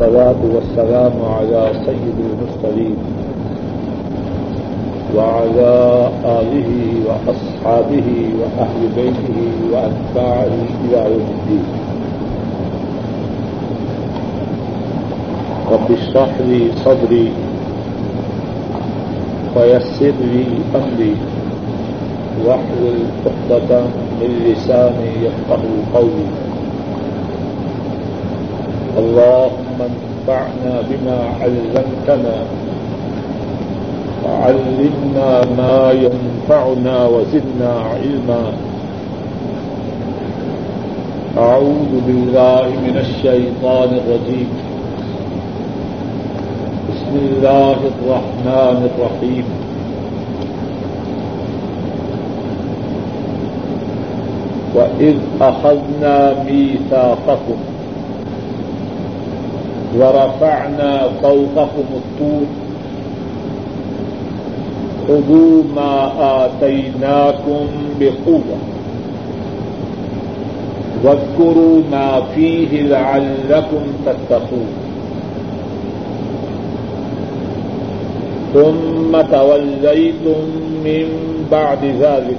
الصلاة والسلام على سيد المرسلين وعلى آله وأصحابه وأهل بيته وأتباعه إلى يوم الدين. رب اشرح لي صدري ويسر لي أمري. واحلل عقدة من لساني يفقه قولي. اللهم انفعنا بما علمتنا وعلمنا ما ينفعنا وزدنا علما. أعوذ بالله من الشيطان الرجيم. بسم الله الرحمن الرحيم. وإذ أخذنا ميثاقكم ورفعنا فوقكم الطور. خذوا ما آتيناكم بقوة. واذكروا ما فيه لعلكم تتقون. ثم توليتم من بعد ذلك.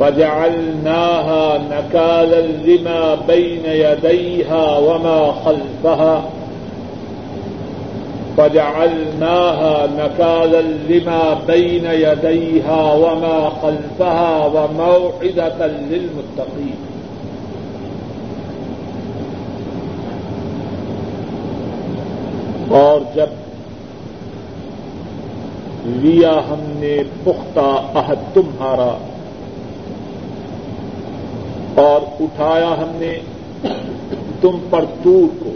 فجعلناها نكالا لما بين يديها وما خلفها فجعلناها نكالا لما بين يديها وما خلفها وموعظة للمتقين اور جب لیا ہم نے پختہ عہد تمہارا اور اٹھایا ہم نے تم پر تور کو۔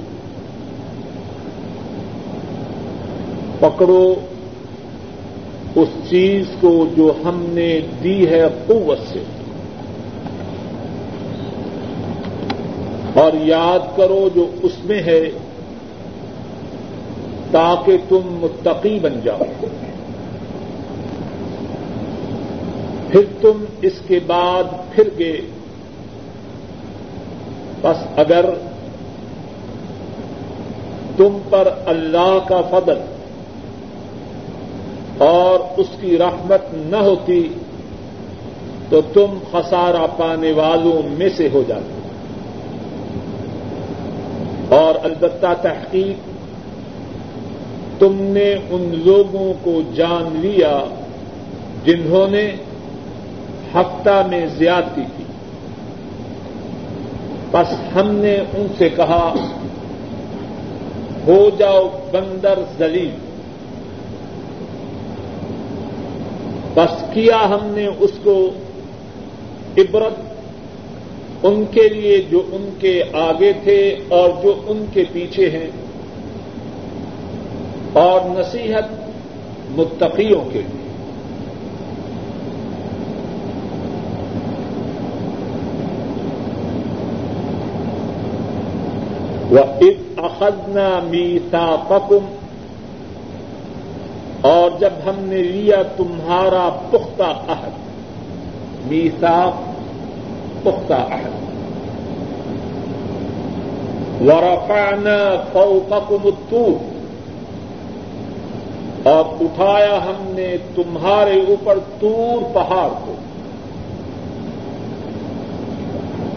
پکڑو اس چیز کو جو ہم نے دی ہے قوت سے۔ اور یاد کرو جو اس میں ہے، تاکہ تم متقی بن جاؤ۔ پھر تم اس کے بعد پھر گئے۔ بس اگر تم پر اللہ کا فضل اور اس کی رحمت نہ ہوتی تو تم خسارہ پانے والوں میں سے ہو جاتے اور البتہ تحقیق تم نے ان لوگوں کو جان لیا جنہوں نے ہفتہ میں زیادتی کی بس ہم نے ان سے کہا، ہو جاؤ بندر زلیل بس کیا ہم نے اس کو عبرت؟ ان کے لیے جو ان کے آگے تھے اور جو ان کے پیچھے ہیں۔ اور نصیحت متقیوں کے لیے۔ وہ اخذنا میتا پکم اور جب ہم نے لیا تمہارا پختہ عہد میسا پختہ عہد۔ ورفعنا فوقكم الطور۔ اور اٹھایا ہم نے تمہارے اوپر تور پہاڑ کو۔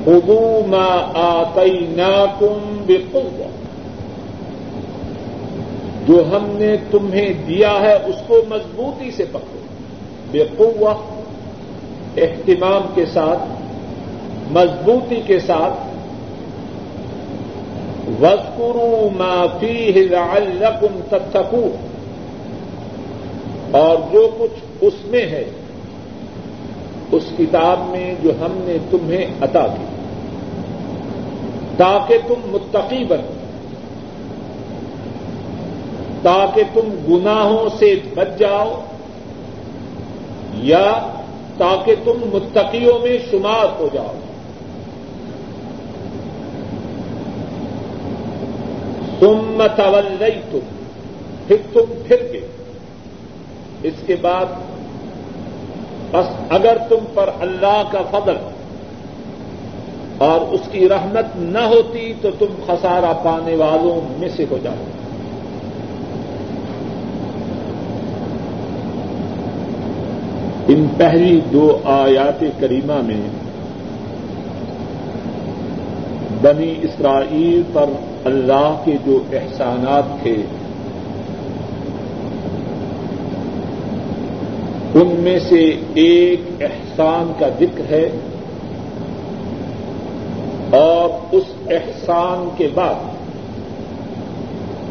خذوا ما آتيناكم بقوة۔ جو ہم نے تمہیں دیا ہے اس کو مضبوطی سے پکڑو۔ بے قوت اہتمام کے ساتھ، مضبوطی کے ساتھ۔ وزقرو معافی لعلکم تتقون۔ اور جو کچھ اس میں ہے، اس کتاب میں جو ہم نے تمہیں عطا کی۔ تاکہ تم متقی بنو تاکہ تم گناہوں سے بچ جاؤ یا تاکہ تم متقیوں میں شمار ہو جاؤ۔ تم متول تم پھر تم پھر گئے۔ اس کے بعد، بس اگر تم پر اللہ کا فضل اور اس کی رحمت نہ ہوتی تو تم خسارہ پانے والوں میں سے ہو جاؤ۔ ان پہلی دو آیات کریمہ میں بنی اسرائیل پر اللہ کے جو احسانات تھے، ان میں سے ایک احسان کا ذکر ہے۔ اور اس احسان کے بعد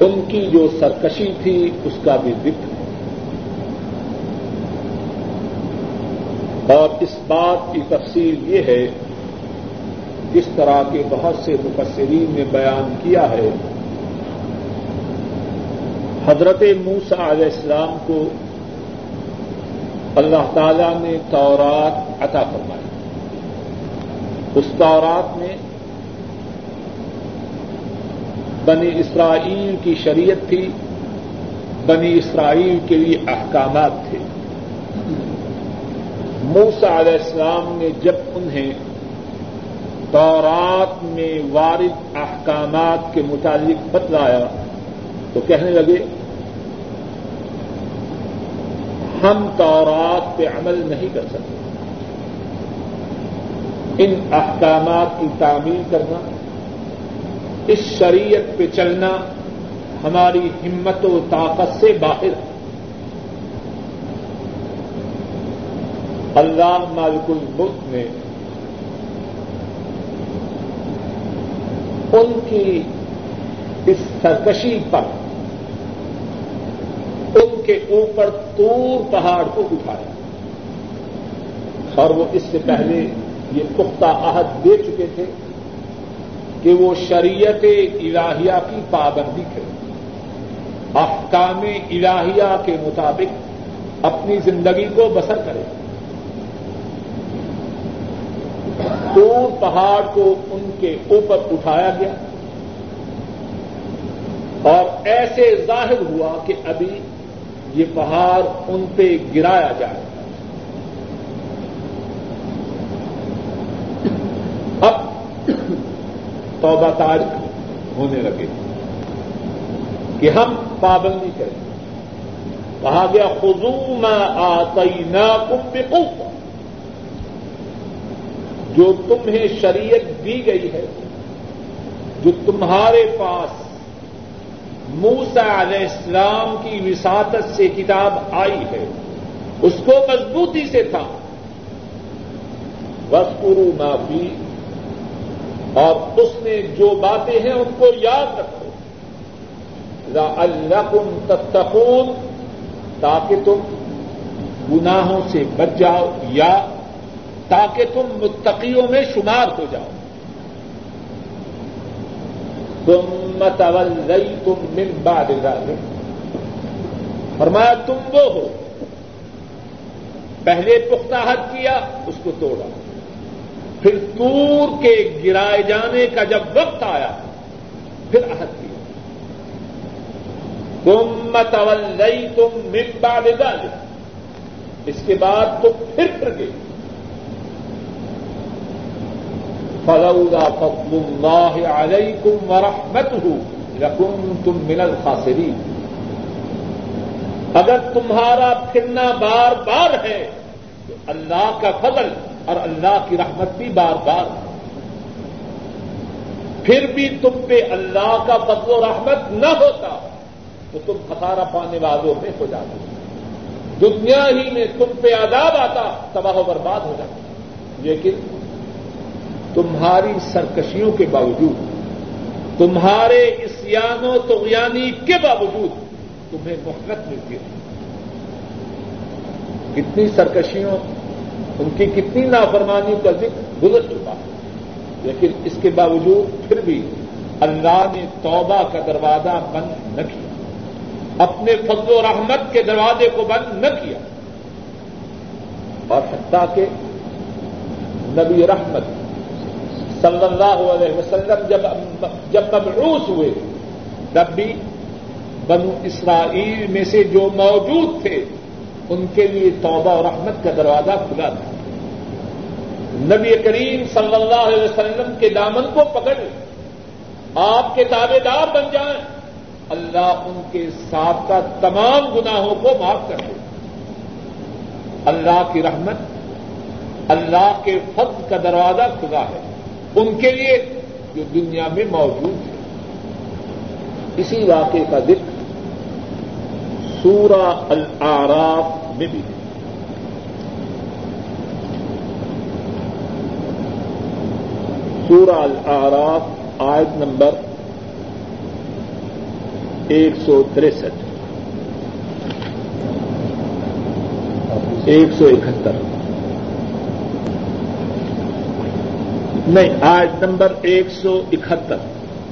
ان کی جو سرکشی تھی، اس کا بھی ذکر۔ ہے اور اس بات کی تفصیل یہ ہے، جس طرح کے بہت سے مفسرین نے بیان کیا ہے، حضرت موسا علیہ السلام کو اللہ تعالی نے تورات عطا فرمائی۔ اس تورات میں بنی اسرائیل کی شریعت تھی، بنی اسرائیل کے لیے احکامات تھے۔ موسا علیہ السلام نے جب انہیں تورات میں وارد احکامات کے متعلق بتلایا تو کہنے لگے، ہم تورات پہ عمل نہیں کر سکتے۔ ان احکامات کی تعمیل کرنا اس شریعت پہ چلنا ہماری ہمت و طاقت سے باہر ہے۔ اللہ مالک الملک نے ان کی اس سرکشی پر ان کے اوپر تور پہاڑ کو اٹھایا۔ اور وہ اس سے پہلے یہ پختہ عہد دے چکے تھے۔ کہ وہ شریعت الہیہ کی پابندی کرے۔ احکام الہیہ کے مطابق اپنی زندگی کو بسر کرے۔ دور پہاڑ کو ان کے اوپر اٹھایا گیا۔ اور ایسے ظاہر ہوا کہ ابھی یہ پہاڑ ان پہ گرایا جائے اب توبہ تاریخ ہونے لگے کہ ہم پابندی کریں۔ کہا گیا خزو میں آئی نہ کم جو تمہیں شریعت دی گئی ہے، جو تمہارے پاس موسا علیہ السلام کی وساطت سے کتاب آئی ہے، اس کو مضبوطی سے تھا وسکرو معافی اور اس میں جو باتیں ہیں ان کو یاد رکھو۔ اللہ تتقون، تاکہ تم گناہوں سے بچ جاؤ یا تاکہ تم متقیوں میں شمار ہو جاؤ۔ تم متول تم من بعد ذلك۔ فرمایا، تم وہ ہو۔ پہلے پختہ حد کیا، اس کو توڑا۔ پھر تور کے گرائے جانے کا جب وقت آیا، پھر عہد کیا۔ تم متول تم من بعد ذلك۔ اس کے بعد تم پھر پھر گئے۔ فلولا فضل الله عليكم ورحمته لكنتم من الخاسرين۔ اگر تمہارا پھرنا بار بار ہے، تو اللہ کا فضل اور اللہ کی رحمت بھی بار بار۔ پھر بھی تم پہ اللہ کا فضل و رحمت نہ ہوتا تو تم خسارہ پانے والوں میں ہو جاتے۔ دنیا ہی میں تم پہ عذاب آتا، تباہ و برباد ہو جاتا لیکن تمہاری سرکشیوں کے باوجود، تمہارے اسیان و تغیانی کے باوجود تمہیں محنت ملتی ہے۔ کتنی سرکشیوں ان کی کتنی نافرمانیوں کا ذکر گزر چکا۔ ہے لیکن اس کے باوجود پھر بھی اللہ نے توبہ کا دروازہ بند نہ کیا۔ اپنے فضل و رحمت کے دروازے کو بند نہ کیا۔ اور حتیٰ کہ نبی رحمت صلی اللہ علیہ وسلم جب جب مبعوث ہوئے، تب بھی بنو اسرائیل میں سے جو موجود تھے ان کے لیے توبہ اور رحمت کا دروازہ کھلا تھا۔ نبی کریم صلی اللہ علیہ وسلم کے دامن کو پکڑ، آپ کے دعوے دار بن جائیں۔ اللہ ان کے ساتھ کا تمام گناہوں کو معاف کر دے۔ اللہ کی رحمت، اللہ کے فضل کا دروازہ کھلا ہے۔ ان کے لیے جو دنیا میں موجود ہے۔ اسی واقعے کا ذکر سورہ الاعراف میں بھی۔ ہے سورہ الاعراف آیت نمبر ایک سو تریسٹھ۔ ایک سو اکہتر۔ نہیں، آیت نمبر ایک سو اکہتر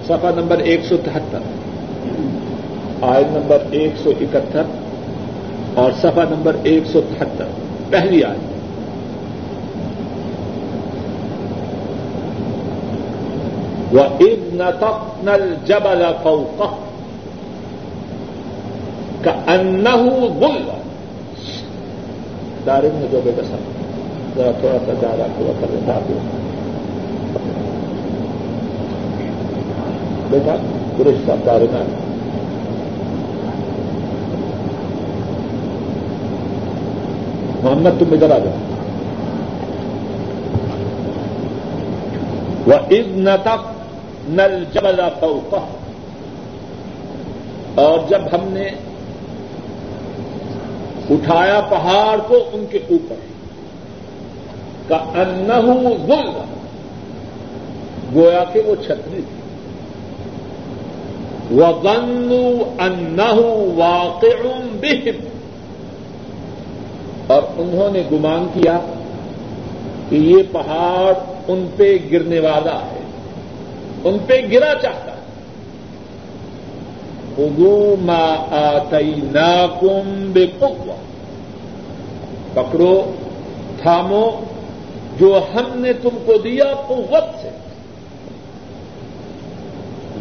سفا نمبر ایک سو تہتر۔ آیت نمبر ایک سو اکہتر اور سفا نمبر ایک سو تہتر، پہلی آیت۔ وَإِذْ نَطَقْنَا الْجَبَلَ فَوْقَهُ كَأَنَّهُ ظُلَّ دارن میں جو بیٹا سب ذرا تھوڑا سا زیادہ پورا کر لیتا آپ بیٹا، قریش صاحب دارنا محمد، تم ادھر آ جاؤ۔ وہ عز نتق نل جبلا اور جب ہم نے اٹھایا پہاڑ کو ان کے اوپر کا انہو گل گویا کہ وہ چھتری تھی۔ وہ گنو انہو واقع بہم انہوں نے گمان کیا کہ یہ پہاڑ ان پہ گرنے والا ہے، ان پہ گرا چاہتا ما آئی ناکم بے پکڑو، تھامو جو ہم نے تم کو دیا قوت سے۔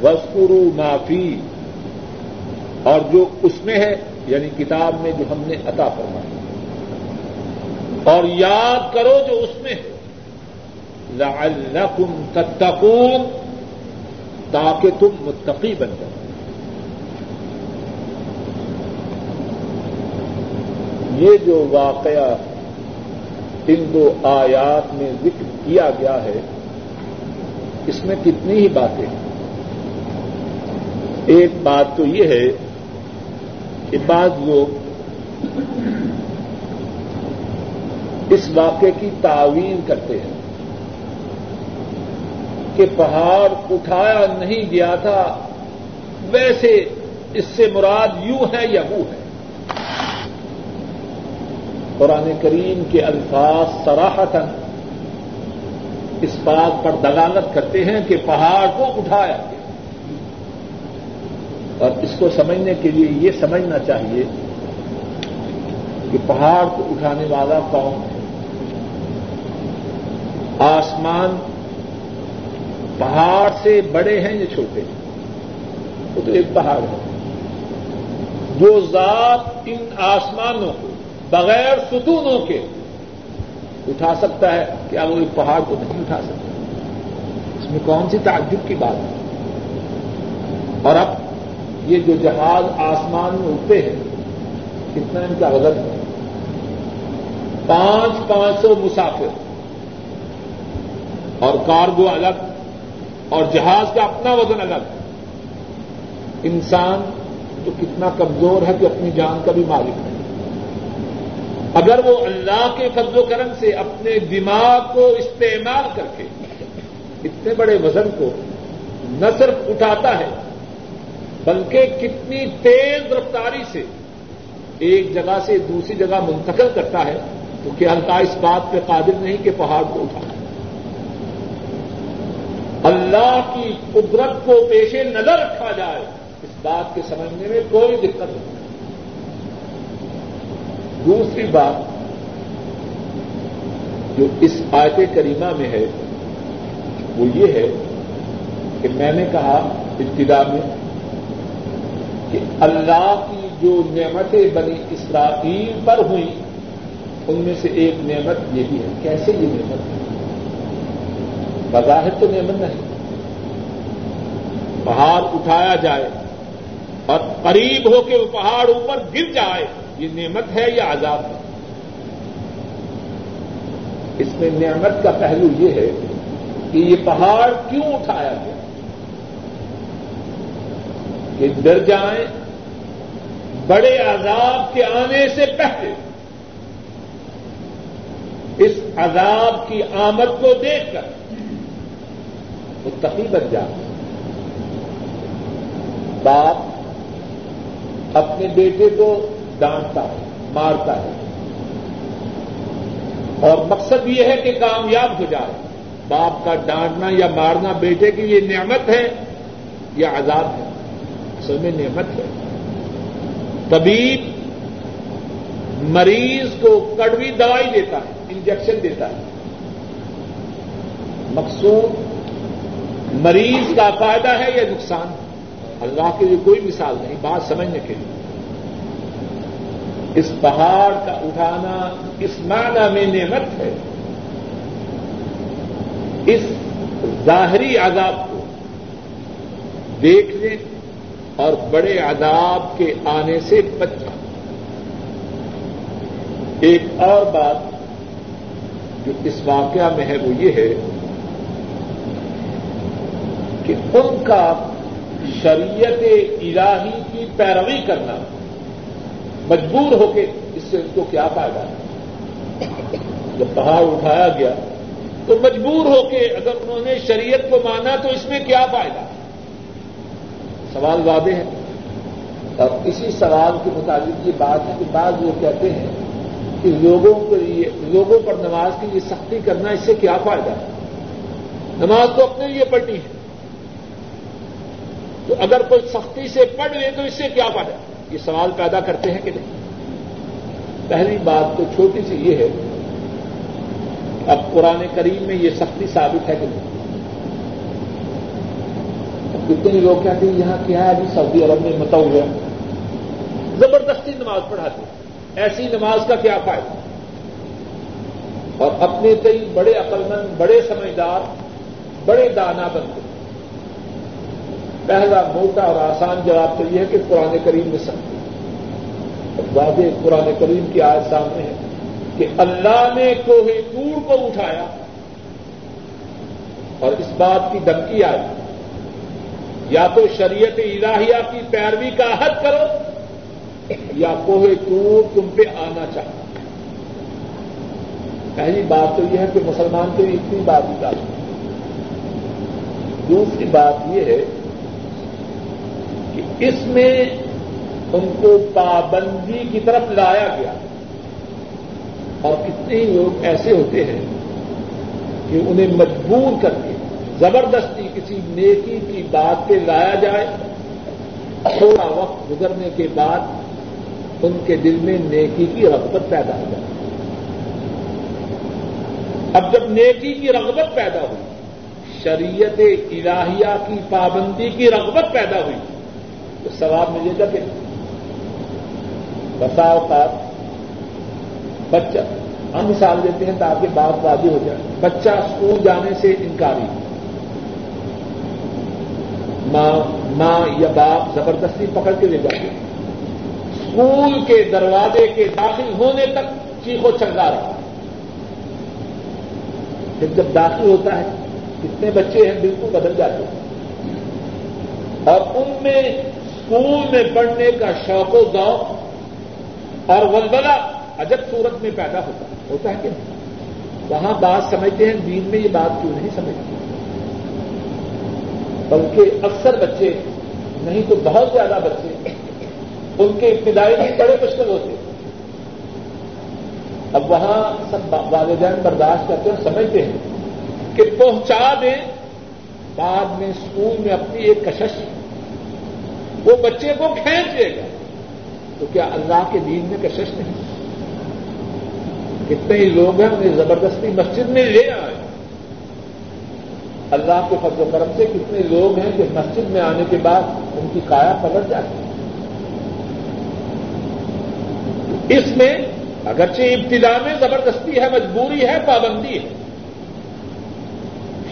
وسکرو معافی اور جو اس میں ہے یعنی کتاب میں جو ہم نے عطا فرمایا اور یاد کرو جو اس میں ہے۔ لعلکم تتقون، تاکہ تم متقی بن جاؤ۔ یہ جو واقعہ ان دو آیات میں ذکر کیا گیا ہے، اس میں کتنی ہی باتیں ہیں۔ ایک بات تو یہ ہے کہ بعض لوگ اس واقعے کی تعویل کرتے ہیں کہ پہاڑ اٹھایا نہیں گیا تھا، ویسے اس سے مراد یوں ہے یا وہ ہے۔ قرآن کریم کے الفاظ سراہتن اس بات پر دلالت کرتے ہیں کہ پہاڑ کو اٹھایا گیا۔ اور اس کو سمجھنے کے لیے یہ سمجھنا چاہیے کہ پہاڑ کو اٹھانے والا کون ہے؟ آسمان پہاڑ سے بڑے ہیں یا چھوٹے ہیں؟ وہ تو ایک پہاڑ ہے۔ جو ذات ان آسمانوں کو بغیر ستونوں کے اٹھا سکتا ہے کیا وہ ایک پہاڑ کو نہیں اٹھا سکتا اس میں کون سی تعجب کی بات ہے؟ اور اب یہ جو جہاز آسمان میں اٹھتے ہیں، کتنا ان کا وزن ہے۔ پانچ پانچ سو مسافر۔ اور کارگو الگ اور جہاز کا اپنا وزن الگ۔ انسان تو کتنا کمزور ہے کہ اپنی جان کا بھی مالک ہے۔ اگر وہ اللہ کے فضل و کرم سے اپنے دماغ کو استعمال کر کے اتنے بڑے وزن کو نہ صرف اٹھاتا ہے، بلکہ کتنی تیز رفتاری سے ایک جگہ سے دوسری جگہ منتقل کرتا ہے، تو کیا اللہ اس بات پہ قادر نہیں کہ پہاڑ کو اٹھا اللہ کی قدرت کو پیش نظر رکھا جائے، اس بات کے سمجھنے میں کوئی دقت نہیں۔ دوسری بات جو اس آیت کریمہ میں ہے، وہ یہ ہے کہ میں نے کہا ابتدا میں کہ اللہ کی جو نعمتیں بنی اسرائیل پر ہوئی ان میں سے ایک نعمت یہ بھی ہے۔ کیسے یہ نعمت؟ ہے بظاہر تو نعمت نہیں۔ پہاڑ اٹھایا جائے اور قریب ہو کے وہ پہاڑ اوپر گر جائے، یہ نعمت ہے یا عذاب ہے؟ اس میں نعمت کا پہلو یہ ہے کہ یہ پہاڑ کیوں اٹھایا گیا؟ کہ ڈر جائیں، بڑے عذاب کے آنے سے پہلے اس عذاب کی آمد کو دیکھ کر وہ بن جائے باپ اپنے بیٹے کو ڈانٹتا ہے، مارتا ہے۔ اور مقصد یہ ہے کہ کامیاب ہو جائے۔ باپ کا ڈانٹنا یا مارنا بیٹے کی یہ نعمت ہے یا عذاب ہے؟ اصل میں نعمت ہے۔ طبیب مریض کو کڑوی دوائی دیتا ہے، انجیکشن دیتا ہے۔ مقصود مریض کا فائدہ ہے یا نقصان؟ ہے اللہ کے لیے کوئی مثال نہیں، بات سمجھنے کے لیے۔ اس پہاڑ کا اٹھانا اس معنی میں نعمت ہے۔ اس ظاہری عذاب کو دیکھنے اور بڑے عذاب کے آنے سے بچا ایک اور بات جو اس واقعہ میں ہے وہ یہ ہے کہ ان کا شریعت الہی کی پیروی کرنا مجبور ہو کے اس سے ان کو کیا فائدہ ہے؟ جب پہاڑ اٹھایا گیا تو مجبور ہو کے اگر انہوں نے شریعت کو مانا تو اس میں کیا فائدہ؟ سوال واضح ہے۔ اور اسی سوال کے مطابق یہ بات ہے کہ بعض لوگ کہتے ہیں کہ لوگوں کے لیے لوگوں پر نماز کی یہ سختی کرنا اس سے کیا فائدہ ہے؟ نماز تو اپنے لیے پڑھنی ہے۔ تو اگر کوئی سختی سے پڑھ لے تو اس سے کیا فائدہ یہ سوال پیدا کرتے ہیں کہ نہیں؟ پہلی بات تو چھوٹی سی یہ ہے، اب قرآن کریم میں یہ سختی ثابت ہے کہ نہیں؟ اب کتنے لوگ کہتے ہیں یہاں کیا ہے؟ ابھی سعودی عرب میں متا ہوا زبردستی نماز پڑھاتے ایسی نماز کا کیا فائدہ؟ اور اپنے کئی بڑے عقلمند، بڑے سمجھدار، بڑے دانا بنتے پہلا موٹا اور آسان جواب تو یہ ہے کہ قرآن کریم میں سختی واضح قرآن کریم کی آج سامنے ہے کہ اللہ نے کوہ تور کو اٹھایا۔ اور اس بات کی دھمکی آئی۔ یا تو شریعت الہیہ کی پیروی کا حد کرو، یا کوہ تور تم پہ آنا چاہتا پہلی بات تو یہ ہے کہ مسلمان کے اتنی بات نکال دوسری بات یہ ہے کہ اس میں ان کو پابندی کی طرف لایا گیا۔ اور کتنے لوگ ایسے ہوتے ہیں کہ انہیں مجبور کر کے زبردستی کسی نیکی کی بات پہ لایا جائے۔ تھوڑا وقت گزرنے کے بعد ان کے دل میں نیکی کی رغبت پیدا ہو جائے اب جب نیکی کی رغبت پیدا ہوئی، شریعت الہیہ کی پابندی کی رغبت پیدا ہوئی تو ثواب ملے گا کہ بسا اوقات بچہ ہم مثال دیتے ہیں تاکہ بات واضح ہو جائے۔ بچہ اسکول جانے سے انکاری ماں ماں یا باپ زبردستی پکڑ کے لے جاتے اسکول کے دروازے کے داخل ہونے تک چیخو چنگا رہا پھر جب داخل ہوتا ہے، کتنے بچے ہیں بالکل بدل جاتے ہیں۔ اور ان میں اسکول میں پڑھنے کا شوق و ذوق اور ولبلا عجب صورت میں پیدا ہوتا ہے۔ ہوتا ہے کہ وہاں بات سمجھتے ہیں، دین میں یہ بات کیوں نہیں سمجھتے؟ بلکہ اکثر بچے، نہیں تو بہت زیادہ بچے، ان کے ابتدائی بھی بڑے مشکل ہوتے اب وہاں سب والدین برداشت کرتے ہیں سمجھتے ہیں کہ پہنچا دیں، بعد میں اسکول میں اپنی ایک کشش وہ بچے کو کھینچ لے گا۔ تو کیا اللہ کے دین میں کشش نہیں؟ کتنے ہی لوگ ہیں انہیں زبردستی مسجد میں لے آئے۔ اللہ کے فضل و کرم سے کتنے لوگ ہیں کہ مسجد میں آنے کے بعد ان کی کایا پلٹ جاتی ہے اس میں اگرچہ ابتدا میں زبردستی ہے، مجبوری ہے، پابندی ہے۔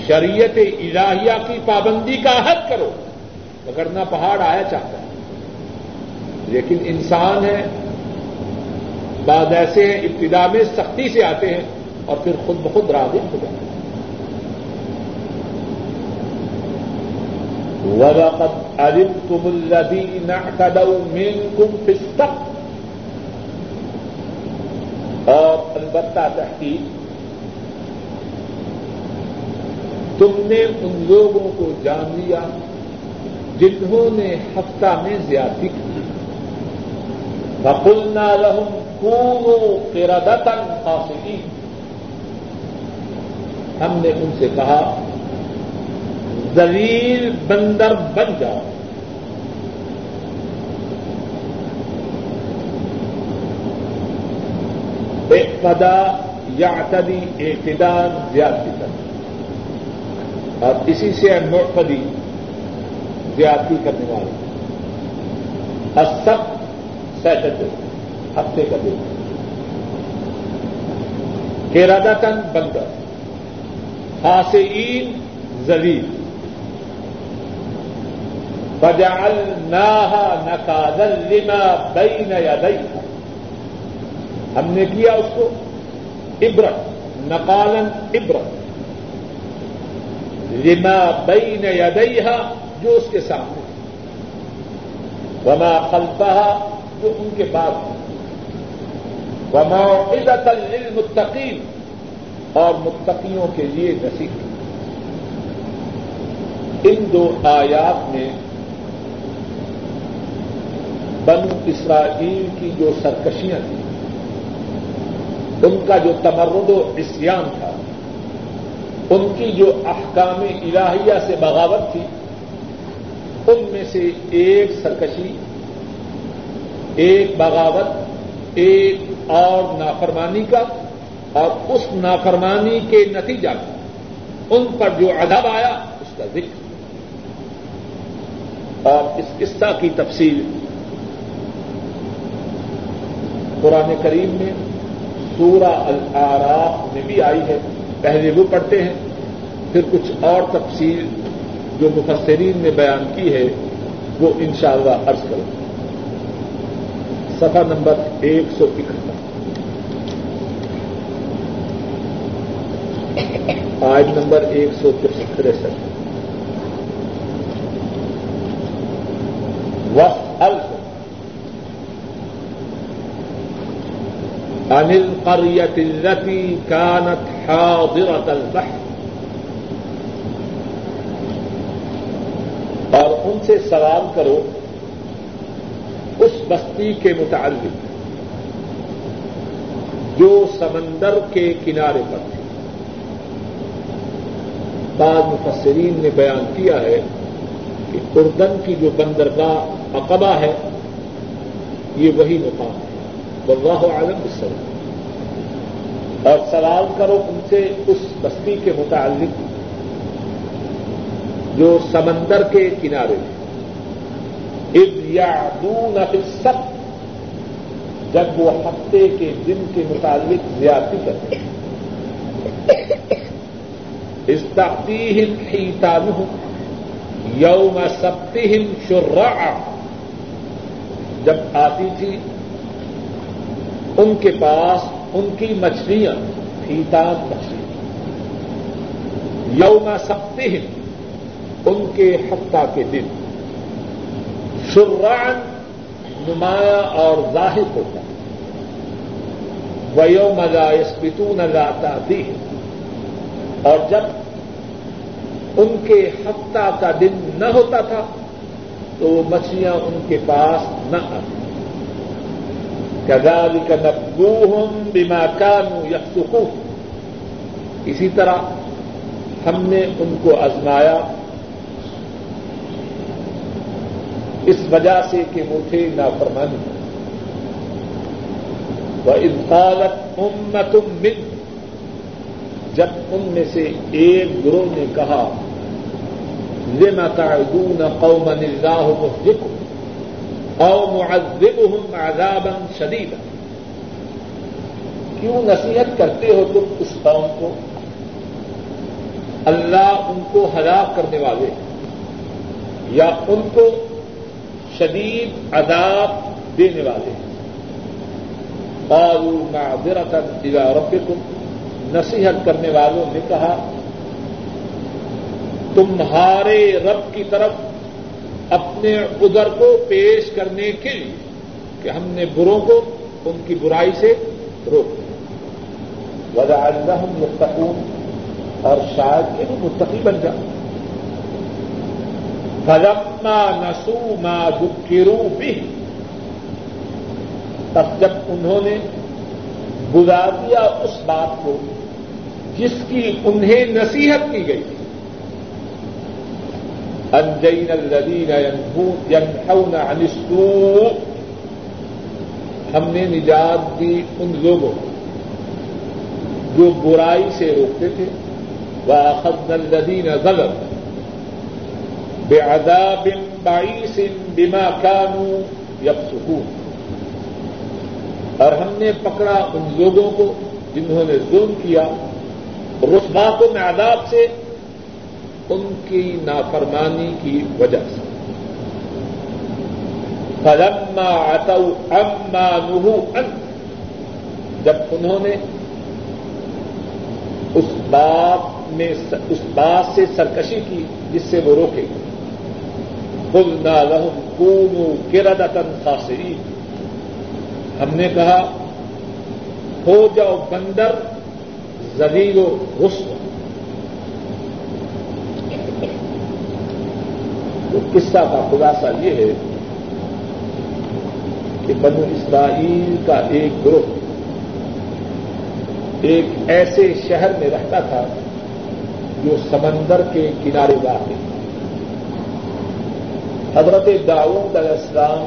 شریعت الہیہ کی پابندی کا حد کرو۔ پکڑنا پہاڑ آیا چاہتا ہے۔ لیکن انسان ہے، بعد ایسے ہیں ابتدا میں سختی سے آتے ہیں اور پھر خود بخود راغب ہو جاتے ہیں۔ وَلَقَدْ عَلِمْتُمُ الَّذِينَ اعْتَدَوْا مِنْكُمْ فِي السَّبْتِ اور البتہ تحقیق، تم نے ان لوگوں کو جان لیا جنہوں نے ہفتہ میں زیادتی کی۔ بقلنا لهم كونوا قردة خاصدین ہم نے ان سے کہا زلیل بندر بن جاؤ۔ ایک پدا یا تدی اعتدار زیادتی کر اور اسی سے مرفدی زیادتی کرنے والے۔ سب سیٹرڈے ہفتے کا دن۔ کیرادہ تن بندر خاصین زلیل بجال ناہا نکادل لما بین یدیہ۔ ہم نے کیا اس کو؟ عبرت نقالن عبرت۔ لما بین یدیہ۔ جو اس کے سامنے وما خلفہ جو ان کے بعد وما عزت للمتقین اور متقیوں کے لیے نصیح ان دو آیات میں بنو اسرائیل کی جو سرکشیاں تھیں، ان کا جو تمرد و اسیان تھا، ان کی جو احکام الہیہ سے بغاوت تھی ان میں سے ایک سرکشی، ایک بغاوت، ایک اور نافرمانی کا اور اس نافرمانی کے نتیجہ کا ان پر جو ادب آیا، اس کا ذکر۔ اور اس قصہ کی تفصیل قرآن کریم میں سورہ الآراف میں بھی آئی ہے۔ پہلے وہ پڑھتے ہیں، پھر کچھ اور تفصیل جو مفسرین نے بیان کی ہے، وہ انشاءاللہ شاء عرض کروں۔ سفا نمبر ایک سو اکہتر۔ آج نمبر ایک سو تریسٹھ وقت الف انل قریت التي كانت حاضرة البحر اور ان سے سوال کرو اس بستی کے متعلق جو سمندر کے کنارے پر تھی۔ بعض مفسرین نے بیان کیا ہے کہ اردن کی جو بندرگاہ اقبا ہے، یہ وہی مقام ہے۔ واللہ عالم اس اور سوال کرو ان سے اس بستی کے متعلق۔ جو سمندر کے کنارے میں یعدون فی السبت، جب وہ ہفتے کے دن کے متعلق زیادتی کرتے ہیں۔ استعتیہم حیتانہم یوم سبتہم شرعا جب آتی تھی ان کے پاس ان کی مچھلیاں فیتان مچھلی۔ یوم سبتہم ان کے ہفتہ کے دن۔ شران نمایاں اور ظاہر ہوتا ہے۔ ویو مزا اسپتو نگاتا دی اور جب ان کے ہفتہ کا دن نہ ہوتا تھا، تو وہ مچھلیاں ان کے پاس نہ آتی۔ کزال کا نبو ہوں بیما کانو یا اسی طرح ہم نے ان کو ازمایا اس وجہ سے کہ وہ تھے نافرمانی۔ وہ انفالت امت من۔ جب ان میں سے ایک گروہ نے کہا لما تعدون قوما اللہ مهلكهم او معذبهم عذابا شديدا۔ کیوں نصیحت کرتے ہو تم اس قوم کو؟ اللہ ان کو ہلاک کرنے والے، یا ان کو شدید عذاب دینے والے قالوا معذرة الى ربكم، نصیحت کرنے والوں نے کہا، تمہارے رب کی طرف اپنے ادر کو پیش کرنے کے لیے کہ ہم نے بروں کو ان کی برائی سے روک وجہ ہم متقون اور شاید کہ وہ متقی بن جائے فلما نسو ما دکھرو بھی تب جب انہوں نے گزار دیا اس بات کو، جس کی انہیں نصیحت کی گئی۔ تھی انجین الذین ینحون عن السوء، ہم نے نجات دی ان لوگوں جو برائی سے روکتے تھے۔ وَأَخَذْنَا الَّذِينَ ظَلَمُوا بِعَذَابٍ بَعِيسٍ بِمَا كَانُوا اور ہم نے پکڑا ان لوگوں کو جنہوں نے ظلم کیا رسبا کو میں عذاب سے ان کی نافرمانی کی وجہ سے۔ فلما اتو اما نہو ان۔ جب انہوں نے اس بات میں اس بات سے سرکشی کی جس سے وہ روکے۔ قلنا لهم كونوا قردة خاسرين ہم نے کہا، ہو جاؤ بندر زلیل و غسل تو قصہ کا خلاصہ یہ ہے کہ بنو اسرائیل کا ایک گروہ ایک ایسے شہر میں رہتا تھا جو سمندر کے کنارے واقع حضرت داؤد علیہ السلام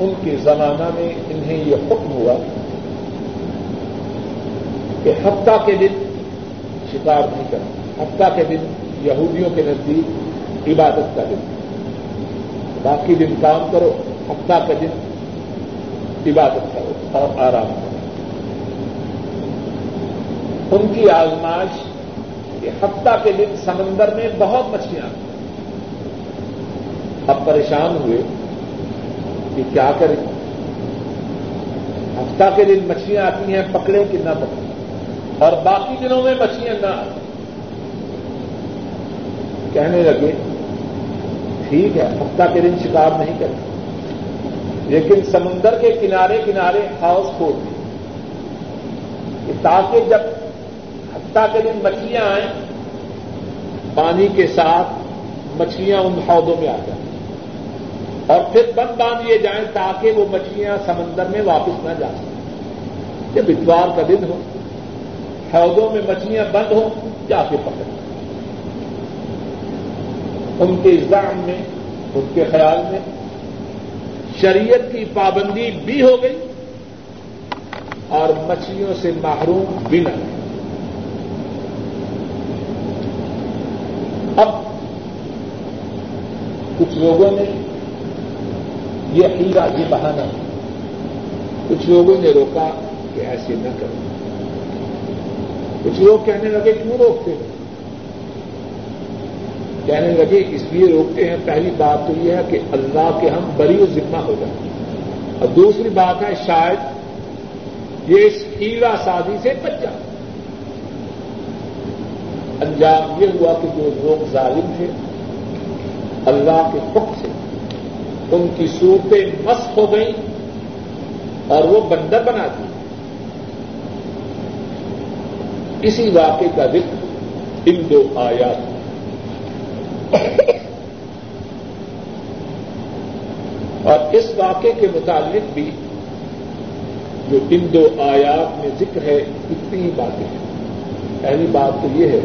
ان کے زمانہ میں انہیں یہ حکم ہوا کہ ہفتہ کے دن شکار نہیں کرنا ہفتہ کے دن یہودیوں کے نزدیک عبادت کا دن۔ باقی دن کام کرو، ہفتہ کا دن عبادت کرو اور آرام کرو۔ ان کی آزمائش کہ ہفتہ کے دن سمندر میں بہت مچھلیاں اب پریشان ہوئے کہ کیا کریں؟ ہفتہ کے دن مچھلیاں آتی ہیں پکڑے کہ نہ پکڑے اور باقی دنوں میں مچھلیاں نہ آتی کہنے لگے، ٹھیک ہے، ہفتہ کے دن شکار نہیں کرتے لیکن سمندر کے کنارے کنارے ہاؤس کھول دیں۔ تاکہ جب ہفتہ کے دن مچھلیاں آئیں، پانی کے ساتھ مچھلیاں ان ہودوں میں آ جائیں۔ اور پھر بند باندھ لیے جائیں تاکہ وہ مچھلیاں سمندر میں واپس نہ جا سکیں جب اتوار کا دن ہو۔ ہودوں میں مچھلیاں بند ہوں، جا کے پکڑ ان کے الزام میں، ان کے خیال میں شریعت کی پابندی بھی ہو گئی اور مچھلیوں سے محروم بھی نہ۔ اب کچھ لوگوں نے یہ ہیرا یہ بہانا کچھ لوگوں نے روکا کہ ایسے نہ کرو۔ کچھ لوگ کہنے لگے، کیوں روکتے ہیں؟ کہنے لگے، اس لیے روکتے ہیں۔ پہلی بات تو یہ ہے کہ اللہ کے ہم بری و ذمہ ہو جائیں اور دوسری بات ہے، شاید یہ اس ہیرا سازی سے بچ جائے۔ انجام یہ ہوا کہ جو لوگ ظالم تھے، اللہ کے حکم ان کی صورتیں مست ہو گئیں اور وہ بندر بنا دی اسی واقعے کا ذکر ان دو آیات۔ اور اس واقعے کے متعلق بھی جو ان دو آیات میں ذکر ہے، اتنی باتیں ہیں۔ پہلی بات تو یہ ہے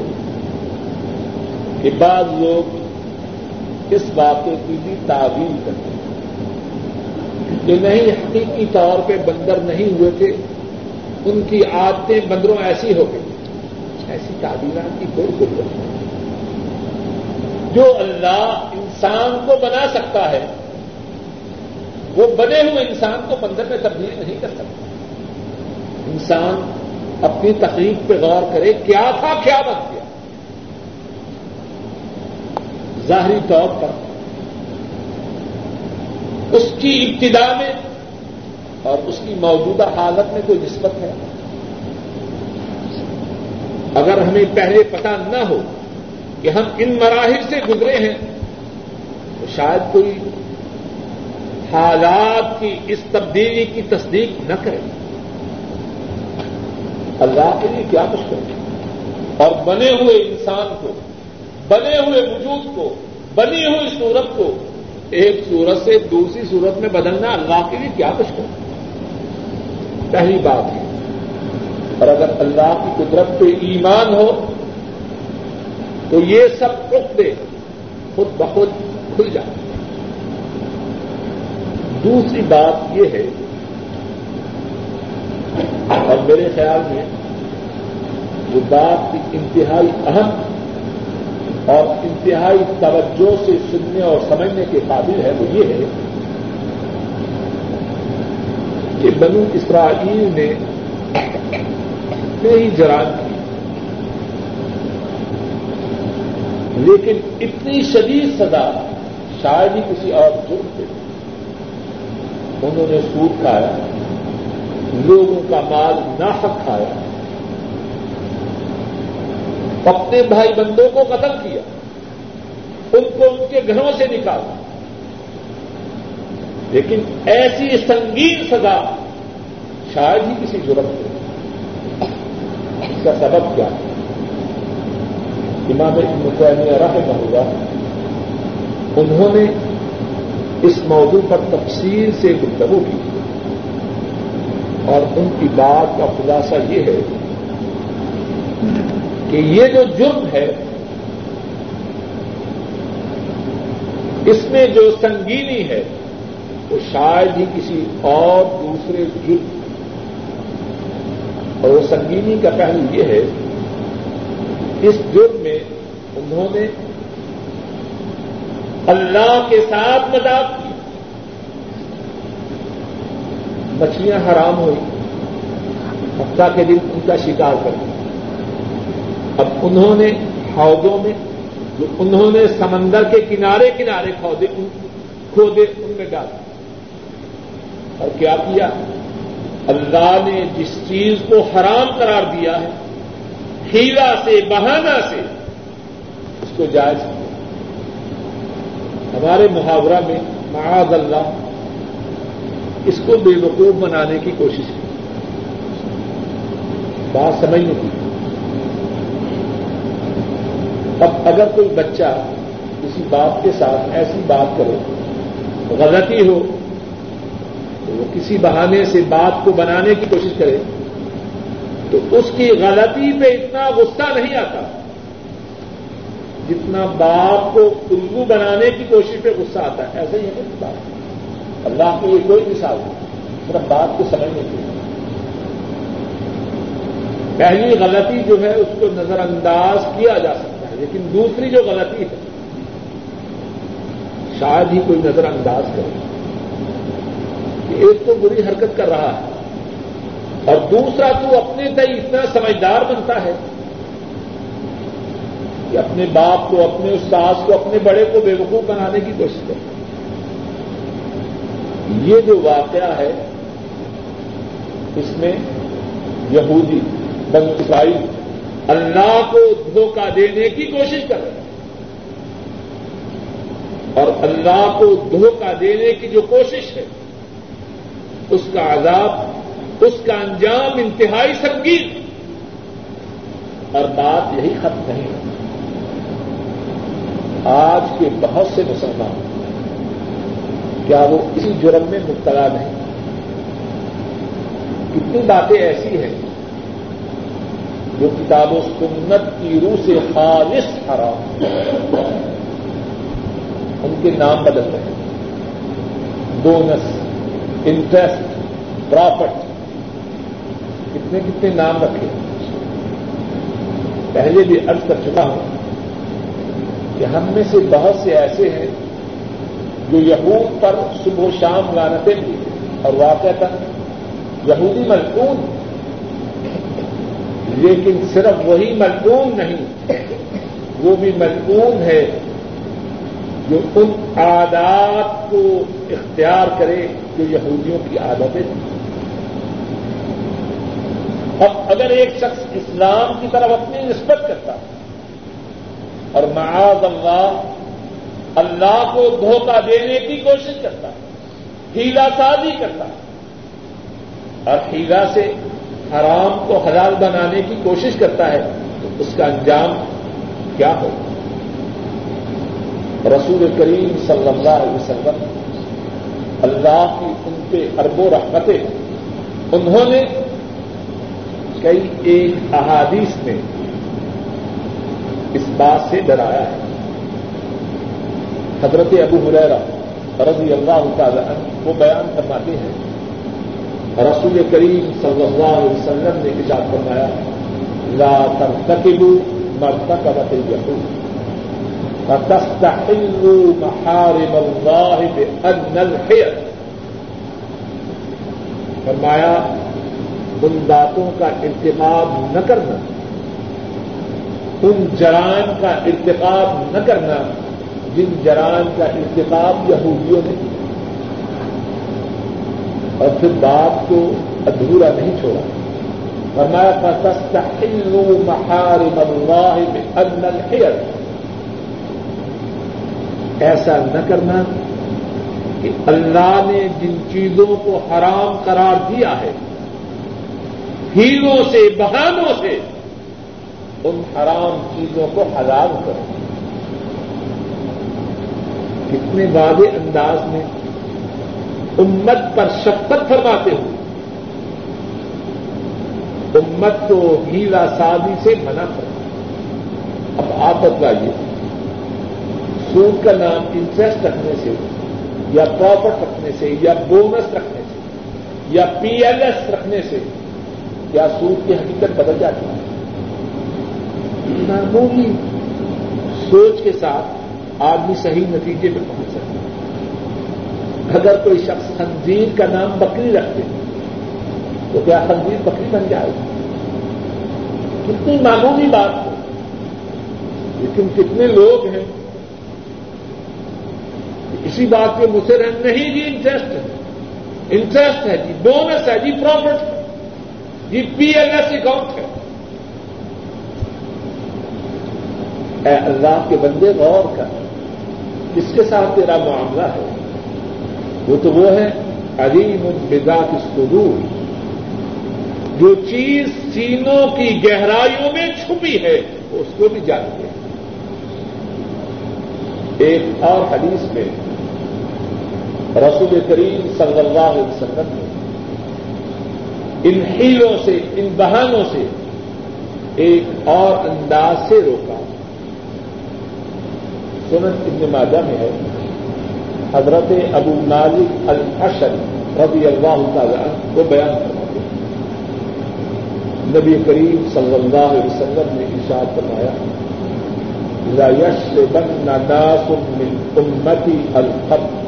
کہ بعض لوگ اس واقعے کی بھی تعویل کرتے ہیں۔ جو نہیں حقیقی طور پہ بندر نہیں ہوئے تھے، ان کی عادتیں بندروں ایسی ہو گئی ایسی تعبیرات کی کوئی ضرورت نہیں۔ جو اللہ انسان کو بنا سکتا ہے، وہ بنے ہوئے انسان کو بندر میں تبدیل نہیں کر سکتا۔ انسان اپنی تقریب پہ غور کرے، کیا تھا، کیا بن گیا؟ ظاہری طور پر۔ اس کی ابتدا میں اور اس کی موجودہ حالت میں کوئی نسبت ہے۔ اگر ہمیں پہلے پتا نہ ہو کہ ہم ان مراحل سے گزرے ہیں، تو شاید کوئی حالات کی اس تبدیلی کی تصدیق نہ کرے۔ اللہ کے لیے کیا مشکل ہے؟ اور بنے ہوئے انسان کو بنے ہوئے وجود کو، بنی ہوئی صورت کو۔ ایک صورت سے دوسری صورت میں بدلنا اللہ کے لیے کیا مشکل؟ ہے پہلی بات ہے۔ اور اگر اللہ کی قدرت پہ ایمان ہو، تو یہ سب دے خود بخود کھل جائے دوسری بات یہ ہے، اور میرے خیال میں جو بات کی انتہائی اہم اور انتہائی توجہ سے سننے اور سمجھنے کے قابل ہے وہ یہ ہے کہ بنو اسرائیل نے کئی جرائم کی لیکن اتنی شدید سزا شاید ہی کسی اور جرم پہ۔ انہوں نے سود کھایا، لوگوں کا مال ناحق کھایا اپنے بھائی بندوں کو قتل کیا، ان کو ان کے گھروں سے نکالا۔ لیکن ایسی سنگین سزا شاید ہی کسی جرم پہ اس کا سبب کیا؟ ہے امام ابن رحمہ اللہ انہوں نے اس موضوع پر تفصیل سے گفتگو کی اور ان کی بات کا خلاصہ یہ ہے کہ یہ جو جرم ہے، اس میں جو سنگینی ہے، وہ شاید ہی کسی اور دوسرے جرم اور وہ سنگینی کا پہلو یہ ہے، اس جرم میں انہوں نے اللہ کے ساتھ مذاق کی۔ مچھلیاں حرام ہوئی ہفتہ کے دن ان کا شکار کر دیا۔ اب انہوں نے حوضوں میں جو انہوں نے سمندر کے کنارے کنارے کھودے کھودے ان میں ڈال۔ اور کیا کیا؟ اللہ نے جس چیز کو حرام قرار دیا ہے، ہیلا سے بہانہ سے، اس کو جائز کیا۔ ہمارے محاورہ میں معاذ اللہ اس کو بے وقوف بنانے کی کوشش کی۔ بات سمجھنے کی اب اگر کوئی بچہ کسی بات کے ساتھ ایسی بات کرے، غلطی ہو، تو وہ کسی بہانے سے بات کو بنانے کی کوشش کرے، تو اس کی غلطی پہ اتنا غصہ نہیں آتا جتنا باپ کو الگو بنانے کی کوشش پہ غصہ آتا ہے۔ ایسا ہی ہے بات اللہ کو یہ کوئی مثال نہیں، صرف بات کو سمجھنے کے لیے پہلی غلطی جو ہے، اس کو نظر انداز کیا جا سکتا لیکن دوسری جو غلطی ہے، شاید ہی کوئی نظر انداز کرے کہ ایک تو بری حرکت کر رہا ہے، اور دوسرا تو اپنے تئی اتنا سمجھدار بنتا ہے کہ اپنے باپ کو، اپنے استاذ کو، اپنے بڑے کو بے وقوف بنانے کی کوشش کرتا یہ جو واقعہ ہے، اس میں یہودی بن اسرائیل اللہ کو دھوکہ دینے کی کوشش کر رہے ہیں۔ اور اللہ کو دھوکہ دینے کی جو کوشش ہے، اس کا عذاب، اس کا انجام انتہائی سنگین۔ اور بات یہی ختم نہیں آج کے بہت سے مسلمان، کیا وہ اسی جرم میں مبتلا نہیں؟ کتنی باتیں ایسی ہیں جو کتاب و سنت کی روح سے خالص حرام ان کے نام بدل رہے ہیں۔ دو نس انٹرسٹ پراپرٹ کتنے کتنے نام رکھے پہلے بھی ارد کر چکا ہوں کہ ہم میں سے بہت سے ایسے ہیں جو یہود پر صبح و شام لانتیں بھی اور واقع تک یہودی ملکون لیکن صرف وہی ملکون نہیں، وہ بھی ملکون ہے جو ان عادات کو اختیار کرے جو یہودیوں کی عادتیں تھیں۔ اب اگر ایک شخص اسلام کی طرف اپنی نسبت کرتا اور معاذ اللہ اللہ کو دھوکہ دینے کی کوشش کرتا، ہیلا سازی کرتا، اور ہیلا سے حرام کو حلال بنانے کی کوشش کرتا ہے، تو اس کا انجام کیا ہو رسول کریم صلی اللہ علیہ وسلم، اللہ کی ان پہ ارب و رحمتیں، انہوں نے کئی ایک احادیث میں اس بات سے ڈرایا ہے۔ حضرت ابو حریرا رضی اللہ تعالی عنہ وہ بیان فرماتے ہیں رسول کریم صلی اللہ علیہ وسلم نے اجاز فرمایا، لا ترتکبوا مرتکبت اليهود. فتستحلوا محارم الله بأن الحيل. فرمایا، ان باتوں کا ارتقاب نہ کرنا، ان جرائم کا ارتقاب نہ کرنا جن جرائم کا ارتقاب یہودیوں نے کیا۔ اور پھر بات کو ادھورا نہیں چھوڑا۔ فرمایا تھا تستحل محارم اللہ بأن الحیل ایسا نہ کرنا کہ اللہ نے جن چیزوں کو حرام قرار دیا ہے ہیلوں سے بہانوں سے، ان حرام چیزوں کو حلال کرو۔ کتنے واضح انداز میں امت پر شپت فرماتے ہوئے امت کو ہیلا سازی سے منع کرو۔ اب آپ بتلائیے سود کا نام انٹرسٹ رکھنے سے یا پراپرٹ رکھنے سے یا بونس رکھنے سے یا پی ایل ایس رکھنے سے کیا سود کی حقیقت بدل جاتی ہے؟ معمولی سوچ کے ساتھ آدمی صحیح نتیجے پہ پہنچ اگر کوئی شخص خنزیر کا نام بکری رکھتے تو کیا خنزیر بکری بن جائے؟ گی کتنی معمولی بات ہے۔ لیکن کتنے لوگ ہیں اسی بات کے مصر ہیں، نہیں جی انٹرسٹ ہے۔ انٹرسٹ ہے جی بونس ہے جی پروفٹ ہے۔ یہ پی ایل ایس اکاؤنٹ ہے۔ اے اللہ کے بندے غور کر، کس کے ساتھ تیرا معاملہ ہے؟ وہ تو وہ ہے علیم بدا کی سرور جو چیز سینوں کی گہرائیوں میں چھپی ہے اس کو بھی جانتے ہیں۔ ایک اور حدیث میں رسول کریم صلی اللہ علیہ وسلم نے ان ہیلوں سے، ان بہانوں سے ایک اور انداز سے روکا۔ سنت ابن ماجہ میں ہے۔ حضرت ابو مالک الاشر رضی اللہ تعالی کو بیان کرواتے ہیں۔ نبی کریم صلی اللہ علیہ وسلم نے ارشاد فرمایا، لا يشربن ناس من امتی الخط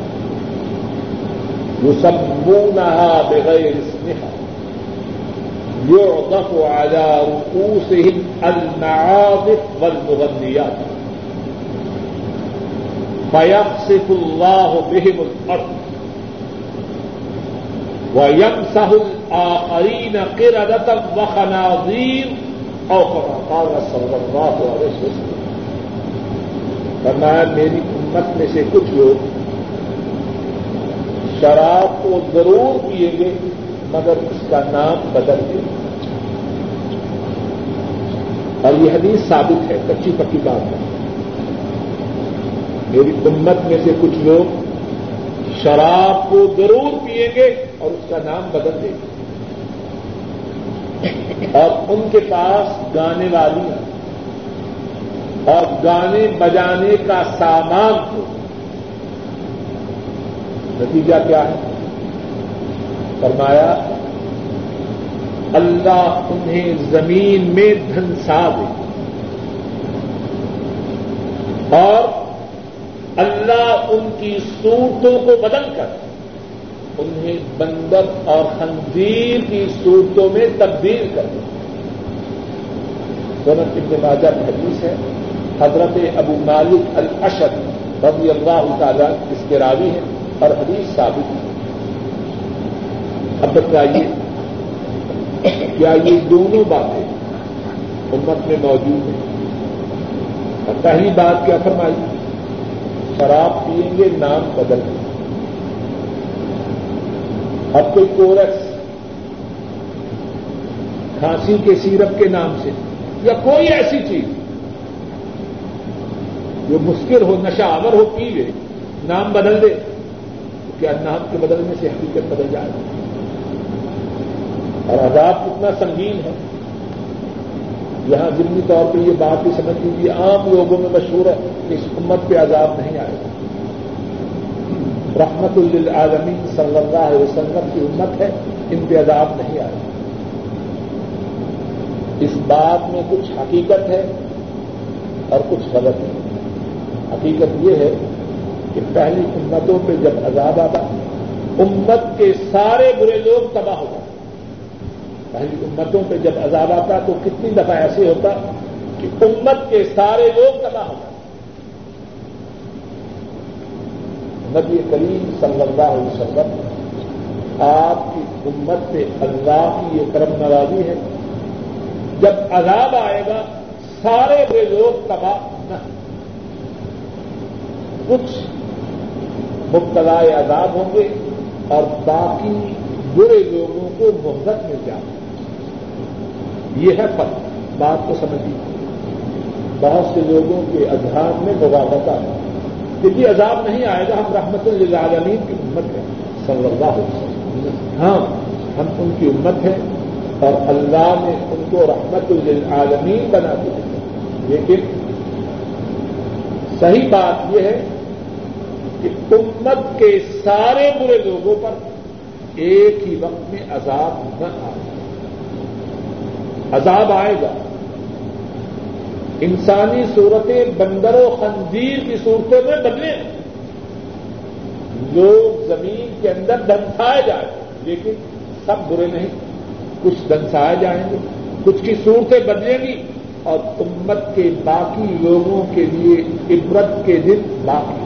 يسمونها بغير اسمها يعطف على رؤوسهم المعاطف والمغنيات فيخسف الله بهم الأرض ويمسح الآخرين قردة وخناظير أو كما قال صلى الله عليه وسلم فرمایا، میری امت میں سے کچھ لوگ شراب کو ضرور پیئیں گے، مگر اس کا نام بدل دے اور یہ حدیث ثابت ہے، کچی پکی بات ہے۔ میری امت میں سے کچھ لوگ شراب کو ضرور پیئیں گے اور اس کا نام بدل دیں گے۔ اور ان کے پاس گانے والی اور گانے بجانے کا سامان ہو۔ نتیجہ کیا ہے؟ فرمایا، اللہ انہیں زمین میں دھنسا دے۔ اور اللہ ان کی صورتوں کو بدل کر انہیں بندر اور خنزیر کی صورتوں میں تبدیل کر دے۔ دونوں ابن ماجہ حدیث ہے، حضرت ابو مالک الاشد رضی اللہ تعالیٰ اس کے راوی ہیں اور حدیث ثابت ہے۔ اب بتائیے، کیا یہ دونوں باتیں امت میں موجود ہیں؟ اور پہلی بات کیا فرمائی؟ شراب پیئیں گے، نام بدل گے۔ اب کوئی کورس کھانسی کے سیرپ کے نام سے یا کوئی ایسی چیز جو مشکل ہو، نشہ آور ہو، پی لے، نام بدل دے، تو کیا نام کے بدلنے سے حقیقت بدل جائے؟ اور عذاب کتنا سنگین ہے۔ یہاں ضمنی طور پہ یہ بات بھی سمجھ لیجیے، عام لوگوں میں مشہور ہے کہ اس امت پہ عذاب نہیں آئے گا۔ رحمت للعالمین صلی اللہ علیہ وسلم کی امت ہے، ان پہ عذاب نہیں آئے گا۔ اس بات میں کچھ حقیقت ہے اور کچھ غلط ہے۔ حقیقت یہ ہے کہ پہلی امتوں پہ جب عذاب آتا، امت کے سارے برے لوگ تباہ ہو جاتے۔ پہلی امتوں پہ جب عذاب آتا تو کتنی دفعہ ایسے ہوتا کہ امت کے سارے لوگ تباہ ہو نبی کریم صلی اللہ علیہ وسلم، آپ کی امت سے اللہ کی یہ کرم نوازی ہے۔ جب عذاب آئے گا، سارے وہ لوگ تباہ نہ کچھ مبتلا عذاب ہوں گے اور باقی برے لوگوں کو محبت مل جائے۔ یہ ہے فرق، بات کو سمجھیے۔ بہت سے لوگوں کے اذہان میں مبابتا ہے۔ کہ عذاب نہیں آئے گا، ہم رحمت للعالمین کی امت ہیں۔ صلی اللہ علیہ وسلم۔ ہاں ہم ان کی امت ہیں اور اللہ نے ان کو رحمت للعالمین بنا دیا لیکن صحیح بات یہ ہے کہ امت کے سارے برے لوگوں پر ایک ہی وقت میں عذاب نہ آئے۔ عذاب آئے گا۔ انسانی صورتیں بندر و خنزیر کی صورتوں میں بدلے۔ لوگ زمین کے اندر دنسائے جائیں لیکن سب برے نہیں۔ کچھ دنسائے جائیں گے، کچھ کی صورتیں بدلیں گی۔ اور امت کے باقی لوگوں کے لیے عبرت کے دن باقی۔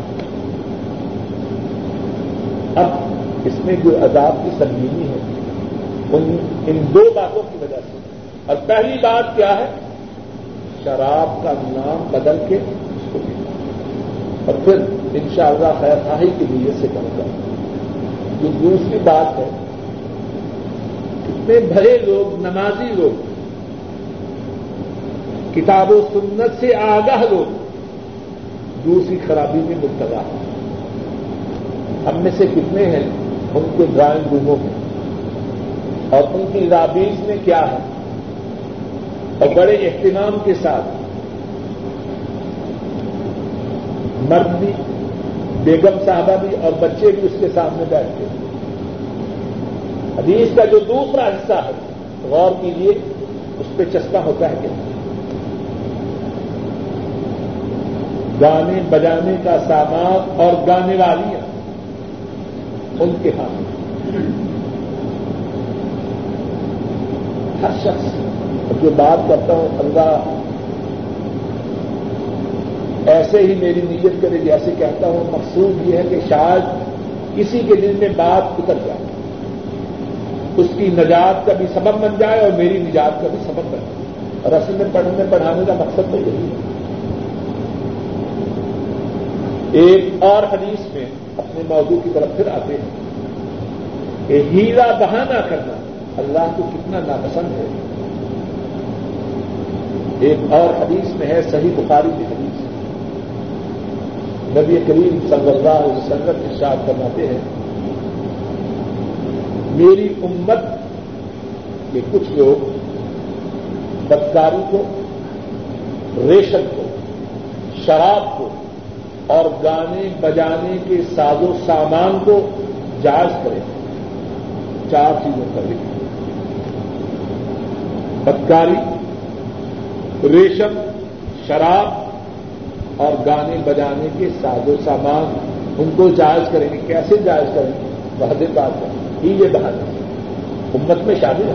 اب اس میں جو عذاب کی سنگینی ہے ان دو باتوں کی وجہ سے۔ اور پہلی بات کیا ہے؟ شراب کا نام بدل کے اس کو اور پھر ان شاء اللہ خیر خاہی کی نیت سے کروں گا۔ جو دوسری بات ہے کتنے بھرے لوگ، نمازی لوگ، کتاب و سنت سے آگاہ لوگ، دوسری خرابی میں مبتلا ہم میں سے کتنے ہیں؟ ان کے ڈرائنگ روموں میں۔ اور ان کی رابیز میں کیا ہے؟ اور بڑے اہتمام کے ساتھ مرد بھی، بیگم صاحبہ بھی اور بچے بھی اس کے سامنے بیٹھتے ہیں۔ حدیث کا جو دوسرا حصہ ہے، غور کیجیے اس پہ چسپا ہوتا ہے کہ گانے بجانے کا سامان اور گانے والیاں ان کے ہاتھ ہر شخص جو بات کرتا ہوں اللہ ایسے ہی میری نیت کرے جیسے کہتا ہوں، مقصود یہ ہے کہ شاید کسی کے دل میں بات اتر جائے، اس کی نجات کا بھی سبب بن جائے اور میری نجات کا بھی سبب بن جائے۔ اور اصل میں پڑھنے، پڑھانے کا مقصد تو یہی ہے۔ ایک اور حدیث میں اپنے موضوع کی طرف پھر آتے ہیں کہ ہیرا بہانہ کرنا اللہ کو کتنا ناپسند ہے۔ ایک اور حدیث میں ہے، صحیح بخاری کی حدیث۔ نبی کریم صلی اللہ علیہ وسلم ارشاد فرماتے ہیں، میری امت کے کچھ لوگ بدکاری کو، ریشم کو، شراب کو اور گانے بجانے کے ساز و سامان کو جائز کریں۔ چار چیزوں کا ذکر بدکاری ریشم، شراب اور گانے بجانے کے ساز و سامان ان کو جائز کریں گے۔ کیسے جائز کریں گے؟ بہت بات ہے۔ یہ بہادر امت میں شامل ہے۔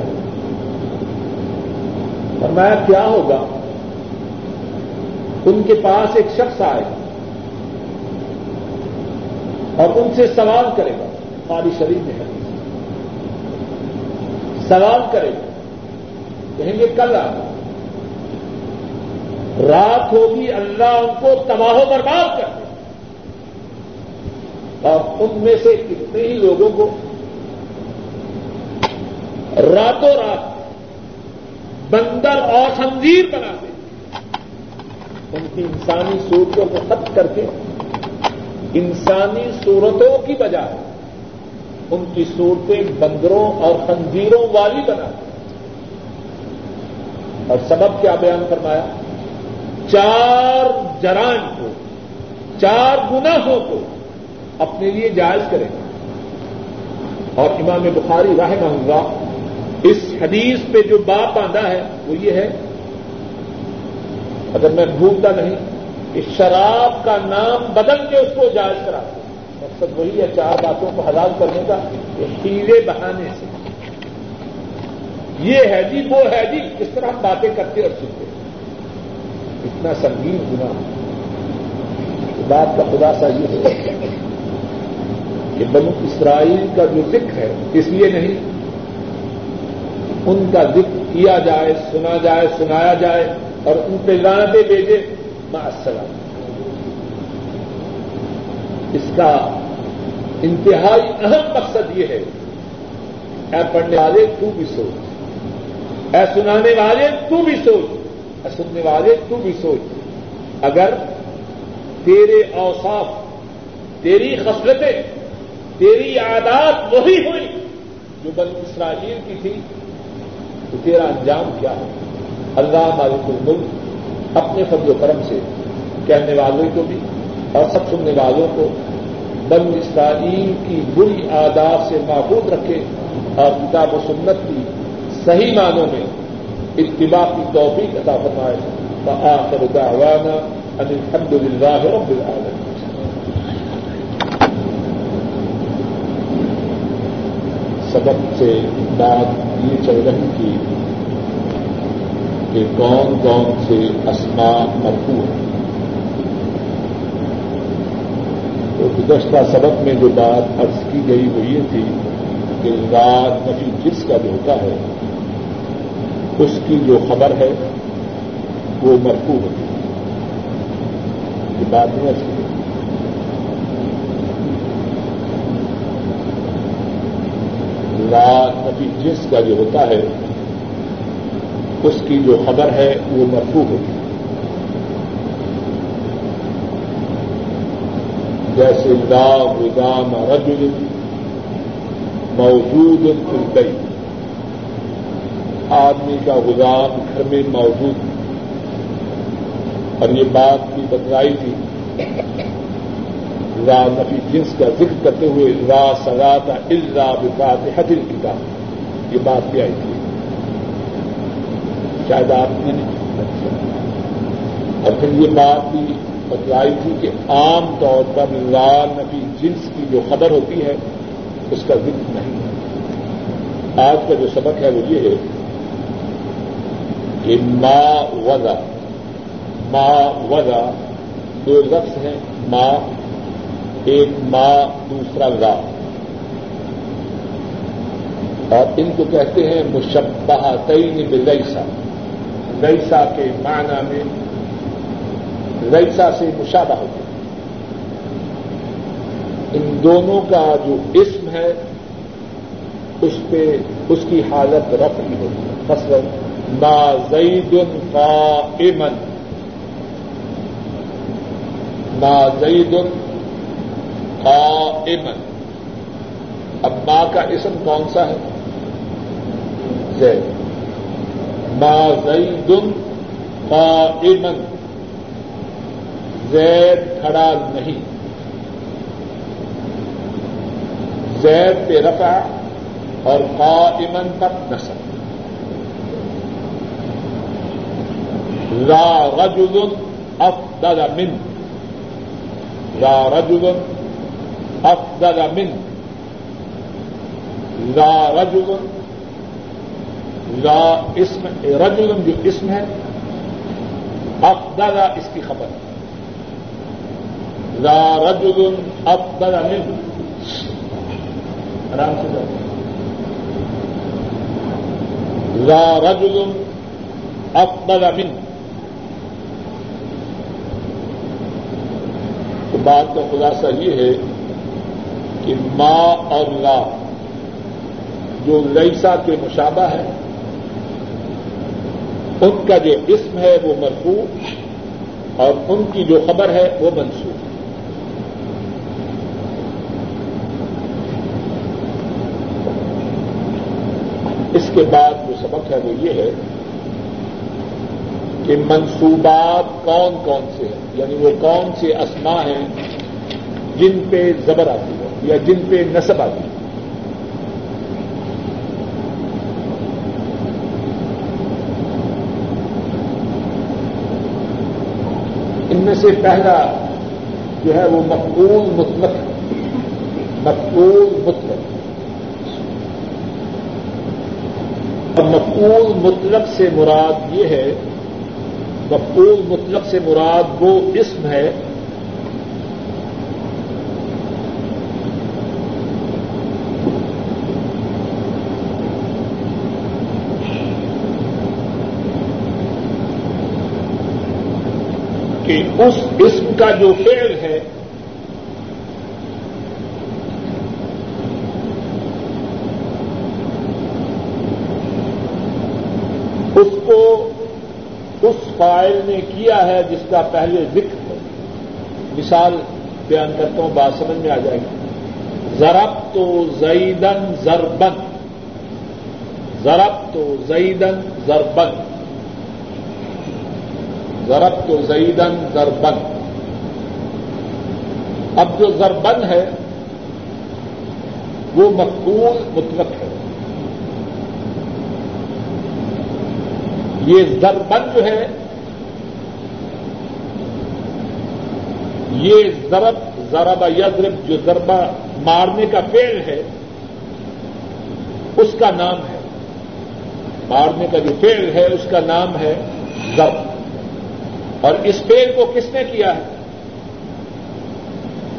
فرمایا، کیا ہوگا؟ ان کے پاس ایک شخص آئے اور ان سے سوال کرے گا۔ قاری شریف میں سوال کرے گا۔ کہیں گے، کل آ رات ہوگی اللہ ان کو تباہ و برباد کر دے اور ان میں سے کتنے ہی لوگوں کو راتوں رات بندر اور خنزیر بنا دے ان کی انسانی صورتوں کو ختم کر کے انسانی صورتوں کی بجائے ان کی صورتیں بندروں اور خنزیروں والی بنا دیں اور سبب کیا بیان فرمایا؟ چار جرائم کو چار گناہوں کو اپنے لیے جائز کریں۔ اور امام بخاری راہ اللہ اس حدیث پہ جو بات باندھا ہے، وہ یہ ہے، اگر میں بھولتا نہیں کہ شراب کا نام بدل کے اس کو جائز کرا مقصد وہی ہے چار باتوں کو حلال کرنے کا کہ ہیرے بہانے سے۔ یہ ہے جی وہ ہے جی کس طرح ہم باتیں کرتے اور سنتے۔ اتنا سنگین گنا بات کا خلاصہ یہ ہے کہ بنو اسرائیل کا جو ذکر ہے، اس لیے نہیں، ان کا ذکر کیا جائے، سنا جائے، سنایا جائے اور ان پہ لانتے بھیجے السلام۔ اس کا انتہائی اہم مقصد یہ ہے، اے پڑھنے والے تو بھی سوچ، اے سنانے والے تو بھی سوچ سننے والے، تو بھی سوچ۔ اگر تیرے اوصاف، تیری خصلتیں، تیری عادات وہی ہوئی جو بن اسرائیل کی تھی، تو تیرا انجام کیا ہے؟ اللہ مالک الملک اپنے فضل و کرم سے کہنے والوں کو بھی اور سب سننے والوں کو بن اسرائیل کی بری آداب سے محفوظ رکھے اور کتاب و سنت کی صحیح معنوں میں اتباع کی توفیق عطا فرمائے۔ آخر دعوانا ان الحمد للہ رب العالمین۔ سبق سے بات یہ چل رہی تھی کہ کون کون سے اسما مرفوع ہیں۔ تو گزشتہ سبق میں جو بات عرض کی گئی وہ یہ تھی کہ رات نفی جس کا جو ہوتا ہے اس کی جو خبر ہے، وہ مرفوع ہوتی ہے۔ یہ بات نہیں اچھی رات نفی جس کا جو ہوتا ہے، اس کی جو خبر ہے، وہ مرفوع ہوتی ہے۔ جیسے لا غدام رجل موجود گئی آدمی کا غلام گھر میں موجود اور یہ بات بھی بتلائی تھی۔ را نفی جنس کا ذکر کرتے ہوئے را سراتا الزا بفات حدل کتاب یہ بات بھی آئی تھی۔ شاید آپ نے اور پھر یہ بات بھی بتلائی تھی کہ عام طور پر لا نفی جنس کی جو خبر ہوتی ہے، اس کا ذکر نہیں۔ ہے آج کا جو سبق ہے وہ یہ ہے کہ ما وزا ما وزا دو لفظ ہیں ماں ایک ماں دوسرا لا اور ان کو کہتے ہیں مشبہ تین بلیسا۔ ریسا کے معنی میں ریسا سے مشابہ ہوتے ہیں۔ ان دونوں کا جو اسم ہے، اس پہ اس کی حالت رفعی ہوتی ہے۔ مثلاً ما زید قائمن ما زید قائمن اب ماں کا اسم کون سا ہے؟ زید. ما زید قائمن زید کھڑا نہیں. زید پہ رفع اور قائمن تک نصب. لا رجل افضل من. لا رجل افضل من. لا رجل، لا اسم، رجل جو اسم ہے افضل اس کی خبر. لا رجل افضل من. آرام سے جاؤ. لا رجل افضل من. بات کا خلاصہ یہ ہے کہ ماں اور لا جو لئیسا کے مشابہ ہے، ان کا جو اسم ہے وہ مرفوع اور ان کی جو خبر ہے وہ منسوخ اس کے بعد جو سبق ہے وہ یہ ہے کہ منصوبات کون کون سے ہیں؟ یعنی وہ کون سے اسما ہیں جن پہ زبر آتی ہے یا جن پہ نصب آتی ہے؟ ان میں سے پہلا جو ہے وہ مقبول مطلق مقبول مطلق۔ اور مقبول مطلق سے مراد یہ ہے مقبول مطلق سے مراد وہ اسم ہے۔ کہ اس اسم کا جو فعل ہے اس کو اس فائل نے کیا ہے جس کا پہلے ذکر ہے مثال بیان کرتا ہوں، بات سمجھ میں آ جائے گی۔ ضرب تو زیدن زربن ضرب تو زیدن زربن ضرب تو زیدن زربن اب جو زربن ہے، وہ مقبول مطلق ہے۔ یہ زربن جو ہے یہ ضرب ضرب یضرب جو ضربہ مارنے کا پیڑ ہے، اس کا نام ہے۔ مارنے کا جو پیڑ ہے، اس کا نام ہے ضرب۔ اور اس پیڑ کو کس نے کیا ہے؟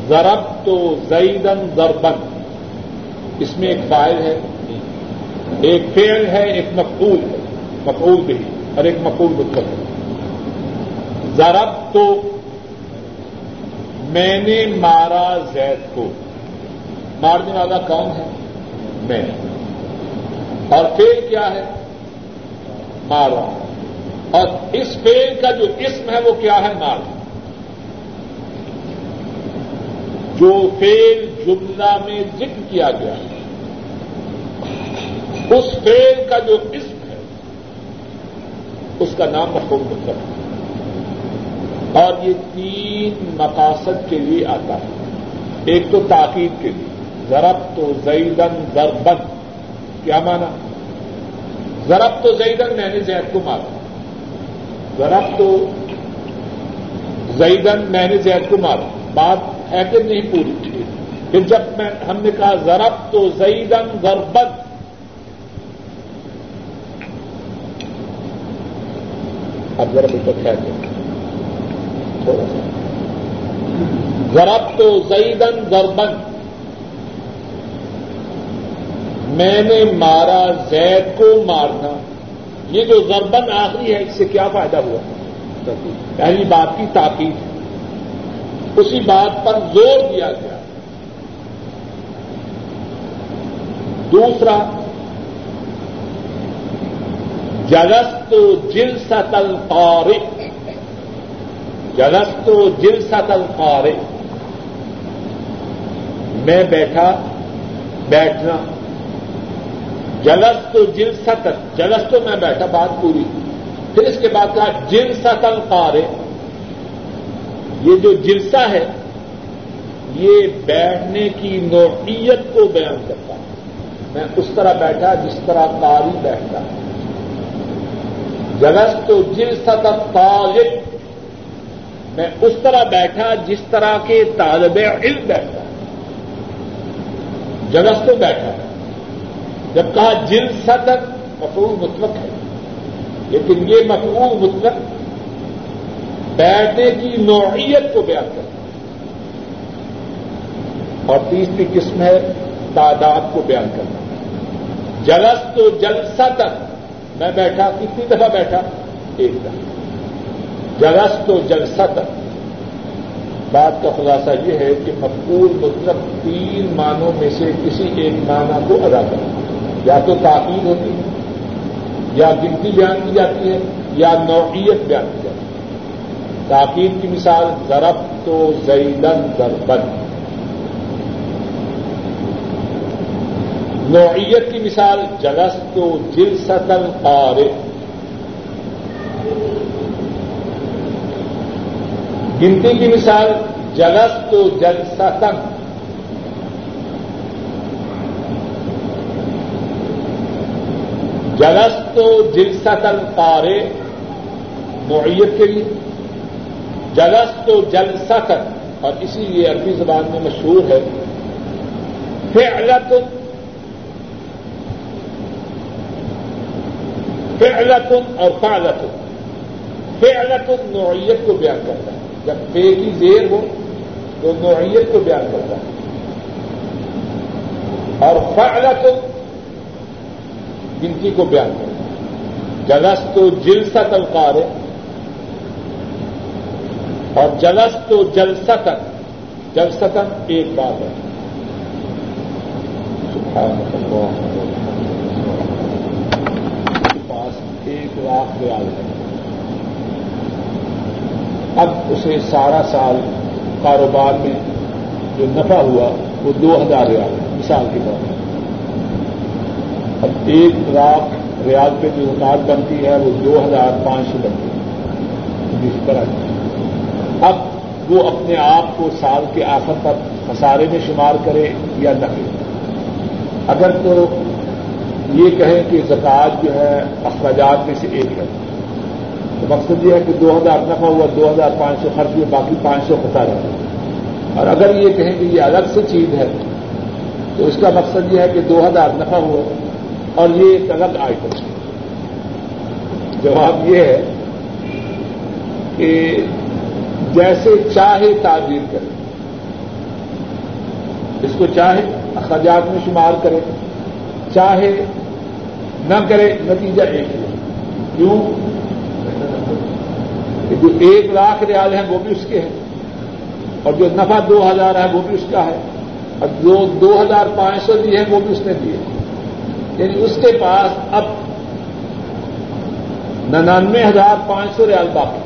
ضرب تو زیدن ضربن اس میں ایک فائل ہے، ایک پیڑ ہے، ایک مقبول ہے۔ مقبول بھی اور ایک مقبول مطلب ہے۔ ضرب تو میں نے مارا زید کو۔ مارنے والا کون ہے؟ میں۔ اور فیل کیا ہے؟ مارا۔ اور اس فیل کا جو اسم ہے وہ کیا ہے؟ مارا۔ جو فیل جملہ میں ذکر کیا گیا ہے۔ اس فیل کا جو اسم ہے، اس کا نام مفہوم مطلب ہے۔ اور یہ تین مقاصد کے لیے آتا ہے۔ ایک تو تاکید کے لیے۔ ضرب تو زیدن ضربن۔ کیا مانا؟ ضرب تو زیدن میں نے زید کو مارا۔ ضرب تو زیدن میں نے زید کو مارا۔ بات ہے کہ نہیں پوری تھی۔ پھر جب میں ہم نے کہا ضرب تو زیدن ضربن۔ اب ذرا بالکل خیر۔ دیں ضرب تو زیدن ضربن میں نے مارا زید کو مارنا۔ یہ جو ضربن آخری ہے، اس سے کیا فائدہ ہوا؟ پہلی بات کی تاکید۔ اسی بات پر زور دیا گیا۔ دوسرا، جلست جلسط الطارق جلست جلسط الطارق میں بیٹھا، بیٹھنا۔ جلس تو جلست جلس تو میں بیٹھا، بات پوری۔ پھر اس کے بعد کہا جلسط القارے یہ جو جلسہ ہے، یہ بیٹھنے کی نوعیت کو بیان کرتا ہے۔ میں اس طرح بیٹھا، جس طرح کاری بیٹھتا۔ جگس تو جل سطح طالب میں اس طرح بیٹھا جس طرح کے طالب علم بیٹھتا جگس تو بیٹھا۔ جب کہا جل سطح مفعول مطلق ہے، لیکن یہ مفعول مطلق بیٹھنے کی نوعیت کو بیان کرتا اور تیسری قسم ہے تعداد کو بیان کرنا۔ جلس تو جلسہ تک میں بیٹھا، کتنی دفعہ بیٹھا؟ ایک دفعہ۔ جلس تو جلسہ تک بات کا خلاصہ یہ ہے کہ مقبول مطلب تین معنوں میں سے کسی ایک معنی کو ادا کرنا۔ یا تو تاخیر ہوتی ہے، یا گنتی بیان کی جاتی ہے، یا نوعیت بیان کی جاتی ہے۔ تاخیر کی مثال، ضرب تو زیدن دربن نوعیت کی مثال جلس تو جل ستل گنتی کی مثال جلس تو جل ستن جلس تو جل ستل پارے نوعیت کے لیے۔ جلس تو جل ستن اور اسی لیے عربی زبان میں مشہور ہے۔ فعلت فعلتن اور فعلتن۔ فعلتن نوعیت کو بیان کرتا ہے۔ جب پے کی زیر ہو تو نوعیت کو بیان کرتا ہے۔ اور فعلتن گنتی کو بیان کرتا ہے۔ جلس تو جلسا تلقار اور جلس تو جلستن جلستن ایک بات ہے۔ پاس ایک لاکھ ریال ہے۔ اب اسے سارا سال کاروبار میں جو نفع ہوا وہ دو ہزار ریال ہے مثال کے طور پر۔ اب ایک لاکھ ریال پہ جو حکومت بنتی ہے وہ دو ہزار پانچ سو بنتی ہے۔ جس طرح اب وہ اپنے آپ کو سال کے آخر تک خسارے میں شمار کرے یا نہ کرے۔ اگر تو یہ کہیں کہ زکات جو ہے اخراجات میں سے ایک ہے۔ تو مقصد یہ ہے کہ دو ہزار نفع ہوا، دو ہزار پانچ سو خرچ ہوئے، باقی پانچ سو خسا اور اگر یہ کہیں کہ یہ الگ سے چیز ہے، تو اس کا مقصد یہ ہے کہ دو ہزار نفع ہوا اور یہ ایک الگ آئٹم ہے۔ جواب یہ ہے کہ جیسے چاہے تعبیر کرے اس کو چاہے اخراجات میں شمار کرے چاہے نہ کرے نتیجہ ایک ہے۔ کیوں؟ کہ جو ایک لاکھ ریال ہیں وہ بھی اس کے ہیں اور جو نفع دو ہزار ہے وہ بھی اس کا ہے اور جو دو ہزار پانچ سو دیے ہیں وہ بھی اس نے دیے یعنی اس کے پاس اب ننانوے ہزار پانچ سو ریال باقی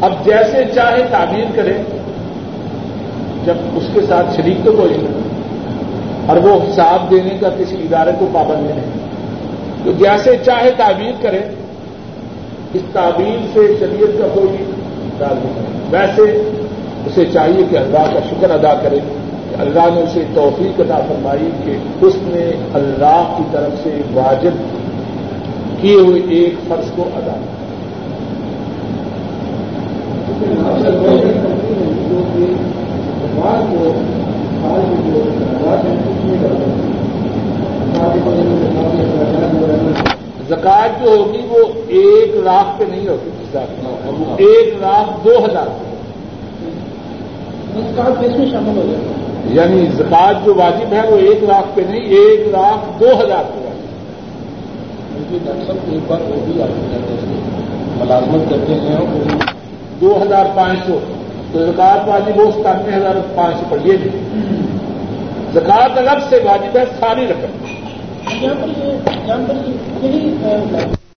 اب جیسے چاہے تعبیر کرے، جب اس کے ساتھ شریک تو کوئی نہیں۔ اور وہ حساب دینے کا کسی ادارے کو پابند نہیں۔ تو جیسے چاہے تعبیر کرے اس تعبیر سے شریعت کا کوئی تعلق نہیں۔ ویسے اسے چاہیے کہ اللہ کا شکر ادا کرے، کہ اللہ نے اسے توفیق ادا فرمائی کہ اس نے اللہ کی طرف سے واجب کیے ہوئے ایک فرض کو ادا کیا۔ زکات جو ہوگی وہ ایک لاکھ پہ نہیں ہوگی ایک لاکھ دو ہزار میں شامل ہو جائے؟ یعنی زکات جو واجب ہے وہ ایک لاکھ پہ نہیں ایک لاکھ دو ہزار پہ۔ صاحب ایک بار وہ بھی ملازمت کرتے ہیں دو ہزار پانچ سو۔ تو زکات واجب ہو ستانوے ہزار پانچ سو نہیں۔ زکات الگ سے واجب ہے ساری رقم۔ یہاں پر یہی